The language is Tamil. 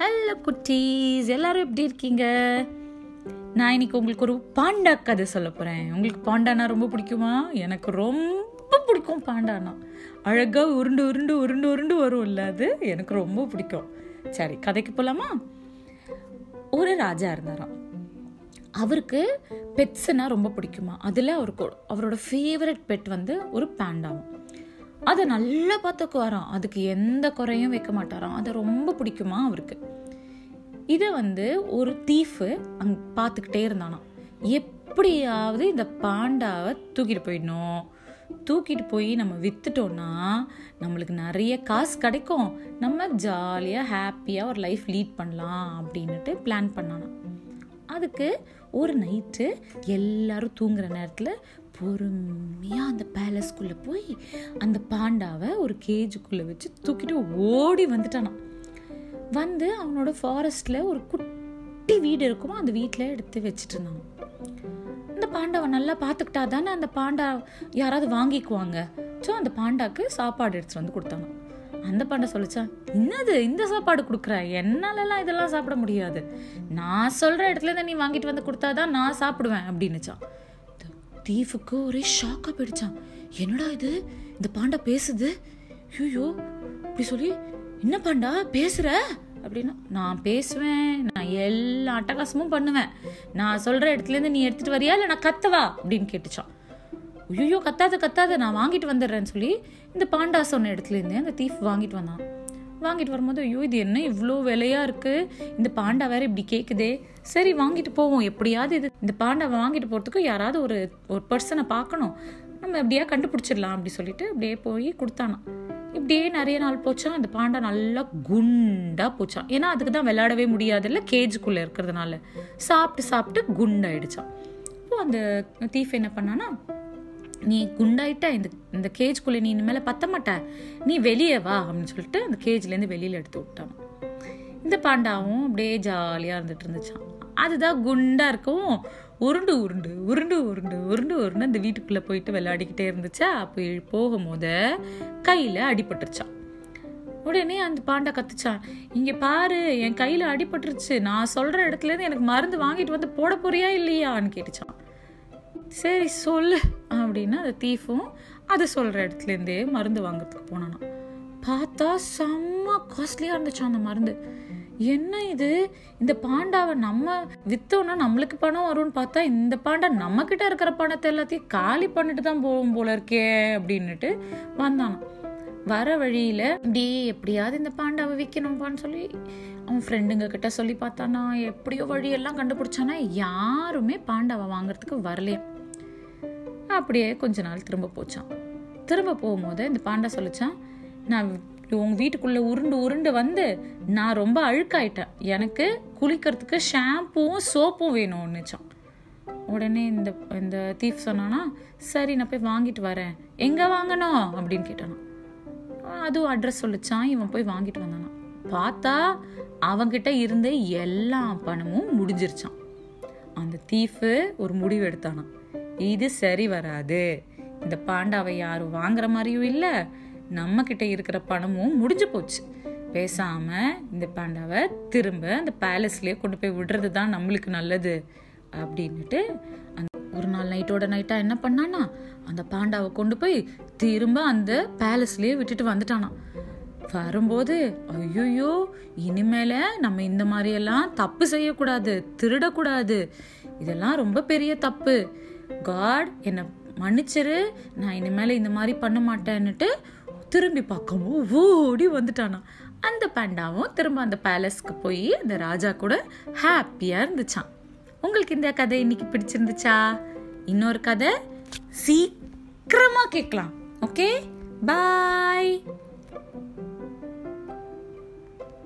ஹலோ குட்டீஸ். எல்லாரும் எப்படி இருக்கீங்க? நான் இன்னைக்கு உங்களுக்கு ஒரு பாண்டா கதை சொல்ல போகிறேன் உங்களுக்கு பாண்டானா ரொம்ப பிடிக்குமா? எனக்கு ரொம்ப பிடிக்கும் பாண்டானா. அழகாக உருண்டு உருண்டு உருண்டு உருண்டு வரும்ல அது. எனக்கு ரொம்ப பிடிக்கும். சரி கதைக்கு போகலாமா ஒரு ராஜா இருந்தாராம். அவருக்கு பெட்ஸ்னா ரொம்ப பிடிக்குமா? அதில் அவருக்கு அவரோட ஃபேவரட் பெட் வந்து ஒரு பாண்டாவும் அதை நல்லா பார்த்துக்குவாராம். அதுக்கு எந்த குறையும் வைக்க மாட்டாராம். அதை ரொம்ப பிடிக்குமா அவருக்கு. இதை வந்து ஒரு தீஃபு அங் பார்த்துக்கிட்டே இருந்தானாம். எப்படியாவது இந்த பாண்டாவை தூக்கிட்டு போயிடணும். தூக்கிட்டு போய் நம்ம வித்துட்டோம்னா நம்மளுக்கு நிறைய காசு கிடைக்கும். நம்ம ஜாலியாக ஹாப்பியாக ஒரு லைஃப் லீட் பண்ணலாம் அப்படின்னுட்டு பிளான் பண்ணானாம். அதுக்கு ஒரு நைட்டு எல்லாரும் தூங்குற நேரத்தில் பொறுமையாக அந்த பேலஸ்குள்ளே போய் அந்த பாண்டாவை ஒரு கேஜுக்குள்ளே வச்சு தூக்கிட்டு ஓடி வந்துட்டானான் வந்து அவனோட ஃபாரஸ்ட்டில் ஒரு குட்டி வீடு இருக்குமோ அந்த வீட்டில் எடுத்து வச்சுட்டு இருந்தான். அந்த பாண்டாவை நல்லா பார்த்துக்கிட்டா தானே அந்த பாண்டா யாராவது வாங்கிக்குவாங்க. ஸோ அந்த பாண்டாக்கு சாப்பாடு எடுத்துட்டு வந்து கொடுத்தாங்க அந்த பாண்டா சொல்லிச்சான் என்னது இந்த சாப்பாடு கொடுக்குற? என்னாலலாம் இதெல்லாம் சாப்பிட முடியாது. நான் சொல்கிற இடத்துல நீ வாங்கிட்டு வந்து கொடுத்தாதான் நான் சாப்பிடுவேன் அப்படின்னுச்சான் தீஃபுக்கு ஒரே ஷாக்காக போயிடுச்சான் என்னடா இது? இந்த பாண்டா பேசுது? ஐயோ இப்படி சொல்லி என்ன பாண்டா பேசுகிற அப்படின்னா நான் பேசுவேன். நான் எல்லா அட்டகாசமும் பண்ணுவேன். நான் சொல்கிற இடத்துலேருந்து நீ எடுத்துகிட்டு வரியா? இல்லை நான் கத்தவா? அப்படின்னு கேட்டுச்சான் ஐயோ கத்தாத கத்தாத நான் வாங்கிட்டு வந்துடுறேன்னு சொல்லி இந்த பாண்டா சொன்ன இடத்துலேருந்து அந்த தீஃப் வாங்கிட்டு வந்தான். வாங்கிட்டு வரும்போது ஐயோ இது என்ன இவ்வளோ விலையா இருக்கு? இந்த பாண்டா வேற இப்படி கேட்குதே சரி வாங்கிட்டு போவோம். எப்படியாவது இது இந்த பாண்டா வாங்கிட்டு போகிறதுக்கு யாராவது ஒரு ஒரு பர்சனை பார்க்கணும். நம்ம எப்படியா கண்டுபிடிச்சிடலாம் அப்படி சொல்லிட்டு அப்படியே போய் கொடுத்தானா. இப்படியே நிறைய நாள் போச்சான் அந்த பாண்டா நல்லா குண்டா போச்சான் ஏன்னா அதுக்கு தான் விளையாடவே முடியாதுல்ல கேஜுக்குள்ளே இருக்கிறதுனால. சாப்பிட்டு சாப்பிட்டு குண்டாயிடுச்சான் இப்போ அந்த தீஃப் என்ன பண்ணானா நீ குண்டாயிட்ட இந்த இந்த கேஜ்குள்ளே நீ இனிமேல் பத்த மாட்ட. நீ வெளியே வா அப்படின்னு சொல்லிட்டு அந்த கேஜ்லேருந்து வெளியில் எடுத்து விட்டான். இந்த பாண்டாவும் அப்படியே ஜாலியாக இருந்துட்டு இருந்துச்சான் அதுதான் குண்டாக இருக்கும் உருண்டு உருண்டு உருண்டு உருண்டு உருண்டு உருண்டு அந்த வீட்டுக்குள்ளே போயிட்டு விளையாடிக்கிட்டே இருந்துச்சா? அப்போ போகும்போது கையில் அடிபட்டுருச்சான் உடனே அந்த பாண்டா கத்துச்சான் இங்கே பாரு என் கையில் அடிபட்டுருச்சு. நான் சொல்கிற இடத்துலேருந்து எனக்கு மருந்து வாங்கிட்டு வந்து போட போறியா இல்லையான்னு கேட்டுச்சான் சரி சொல்லு. அப்படின்னா அந்த தீஃபும் அது சொல்கிற இடத்துலேருந்தே மருந்து வாங்குறதுக்கு போனானா. பார்த்தா செம்ம காஸ்ட்லியாக இருந்துச்சான் அந்த மருந்து. என்ன இது? இந்த பாண்டாவை நம்ம விற்றோன்னா நம்மளுக்கு பணம் வரும்னு பார்த்தா இந்த பாண்டா நம்மக்கிட்ட இருக்கிற பணத்தை எல்லாத்தையும் காலி பண்ணிட்டு தான் போகும் போல இருக்கே அப்படின்னுட்டு வந்தானான் வர வழியில இப்படி எப்படியாவது இந்த பாண்டாவை விற்கணும்ப்பான்னு சொல்லி அவன் ஃப்ரெண்டுங்க கிட்ட சொல்லி பார்த்தானா? எப்படியோ வழியெல்லாம் கண்டுபிடிச்சானா? யாருமே பாண்டாவை வாங்குறதுக்கு வரலையே. அப்படியே கொஞ்ச நாள் திரும்ப போச்சான் திரும்ப போகும்போது இந்த பாண்டா சொல்லிச்சான் நான் உங்க வீட்டுக்குள்ளே உருண்டு உருண்டு வந்து நான் ரொம்ப அழுக்காயிட்டேன். எனக்கு குளிக்கிறதுக்கு ஷாம்புவும் சோப்பும் வேணும்னுச்சான் உடனே இந்த இந்த தீஃப் சொன்னானா சரி நான் போய் வாங்கிட்டு வரேன். எங்கே வாங்கணும்? அப்படின்னு கேட்டானா. அதுவும் அட்ரஸ் சொல்லிச்சான் இவன் போய் வாங்கிட்டு வந்தானா. பார்த்தா அவங்கிட்ட இருந்த எல்லா பணமும் முடிஞ்சிருச்சான் அந்த தீஃபு ஒரு முடிவு எடுத்தானா இது சரி வராது. இந்த பாண்டாவை யாரும் வாங்குற மாதிரியும் இல்லை. நம்ம கிட்ட இருக்கிற பணமும் முடிஞ்சு போச்சு. பேசாம இந்த பாண்டாவை திரும்ப அந்த பேலஸ்லயே கொண்டு போய் விடுறது தான் நம்மளுக்கு நல்லது அப்படின்னுட்டு அந்த ஒரு நாள் நைட்டோட நைட்டா என்ன பண்ணானா அந்த பாண்டாவை கொண்டு போய் திரும்ப அந்த பேலஸ்லயே விட்டுட்டு வந்துட்டானா வரும்போது ஐயோயோ இனிமேல நம்ம இந்த மாதிரியெல்லாம் தப்பு செய்யக்கூடாது திருடக்கூடாது. இதெல்லாம் ரொம்ப பெரிய தப்பு. காட் என்னை மன்னிச்சிரு. நான் இனிமேல் இந்த மாதிரி பண்ண மாட்டேன்னுட்டு திரும்பி பார்க்கவும் ஓடி வந்துட்டானா. அந்த பேண்டாவும் திரும்ப அந்த பேலஸ்க்கு போய் அந்த ராஜா கூட ஹாப்பியாக இருந்துச்சான் உங்களுக்கு இந்த கதை இன்னைக்கு பிடிச்சிருந்துச்சா? இன்னொரு கதை சீக்கிரமாக கேட்கலாம். Okay bye